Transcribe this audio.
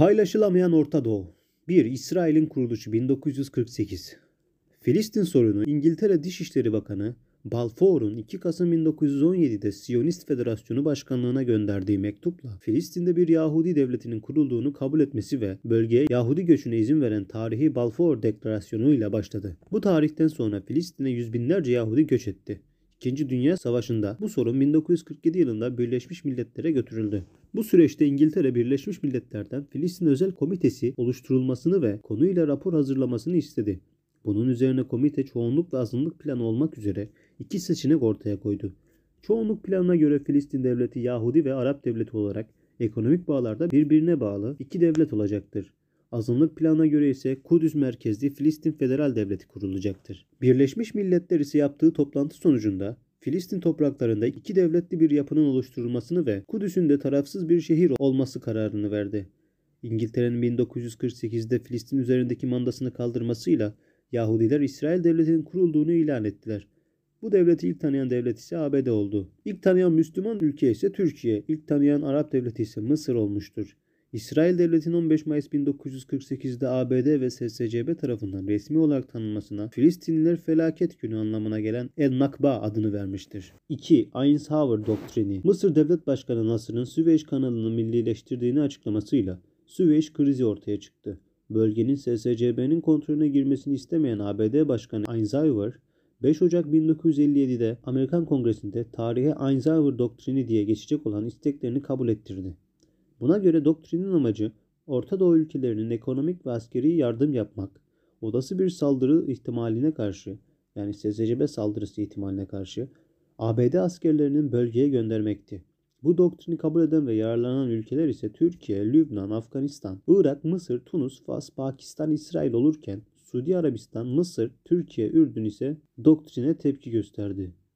Paylaşılamayan Orta Doğu 1. İsrail'in kuruluşu 1948 Filistin sorunu İngiltere Dışişleri Bakanı Balfour'un 2 Kasım 1917'de Siyonist Federasyonu Başkanlığına gönderdiği mektupla Filistin'de bir Yahudi devletinin kurulduğunu kabul etmesi ve bölgeye Yahudi göçüne izin veren tarihi Balfour Deklarasyonu ile başladı. Bu tarihten sonra Filistin'e yüz binlerce Yahudi göç etti. İkinci Dünya Savaşı'nda bu sorun 1947 yılında Birleşmiş Milletler'e götürüldü. Bu süreçte İngiltere Birleşmiş Milletler'den Filistin Özel Komitesi oluşturulmasını ve konuyla rapor hazırlamasını istedi. Bunun üzerine komite çoğunluk ve azınlık planı olmak üzere iki seçenek ortaya koydu. Çoğunluk planına göre Filistin devleti Yahudi ve Arap devleti olarak ekonomik bağlarda birbirine bağlı iki devlet olacaktır. Azınlık planına göre ise Kudüs merkezli Filistin Federal Devleti kurulacaktır. Birleşmiş Milletler ise yaptığı toplantı sonucunda Filistin topraklarında iki devletli bir yapının oluşturulmasını ve Kudüs'ün de tarafsız bir şehir olması kararını verdi. İngiltere'nin 1948'de Filistin üzerindeki mandasını kaldırmasıyla Yahudiler İsrail devletinin kurulduğunu ilan ettiler. Bu devleti ilk tanıyan devlet ise ABD oldu. İlk tanıyan Müslüman ülke ise Türkiye, ilk tanıyan Arap devleti ise Mısır olmuştur. İsrail devletinin 15 Mayıs 1948'de ABD ve SSCB tarafından resmi olarak tanınmasına Filistinliler felaket günü anlamına gelen El Nakba adını vermiştir. 2. Eisenhower doktrini Mısır Devlet Başkanı Nasır'ın Süveyş kanalını millileştirdiğini açıklamasıyla Süveyş krizi ortaya çıktı. Bölgenin SSCB'nin kontrolüne girmesini istemeyen ABD Başkanı Eisenhower 5 Ocak 1957'de Amerikan Kongresi'nde tarihe Eisenhower doktrini diye geçecek olan isteklerini kabul ettirdi. Buna göre doktrinin amacı Orta Doğu ülkelerinin ekonomik ve askeri yardım yapmak, olası bir saldırı ihtimaline karşı yani SSCB saldırısı ihtimaline karşı ABD askerlerinin bölgeye göndermekti. Bu doktrini kabul eden ve yararlanan ülkeler ise Türkiye, Lübnan, Afganistan, Irak, Mısır, Tunus, Fas, Pakistan, İsrail olurken Suudi Arabistan, Mısır, Türkiye, Ürdün ise doktrine tepki gösterdi.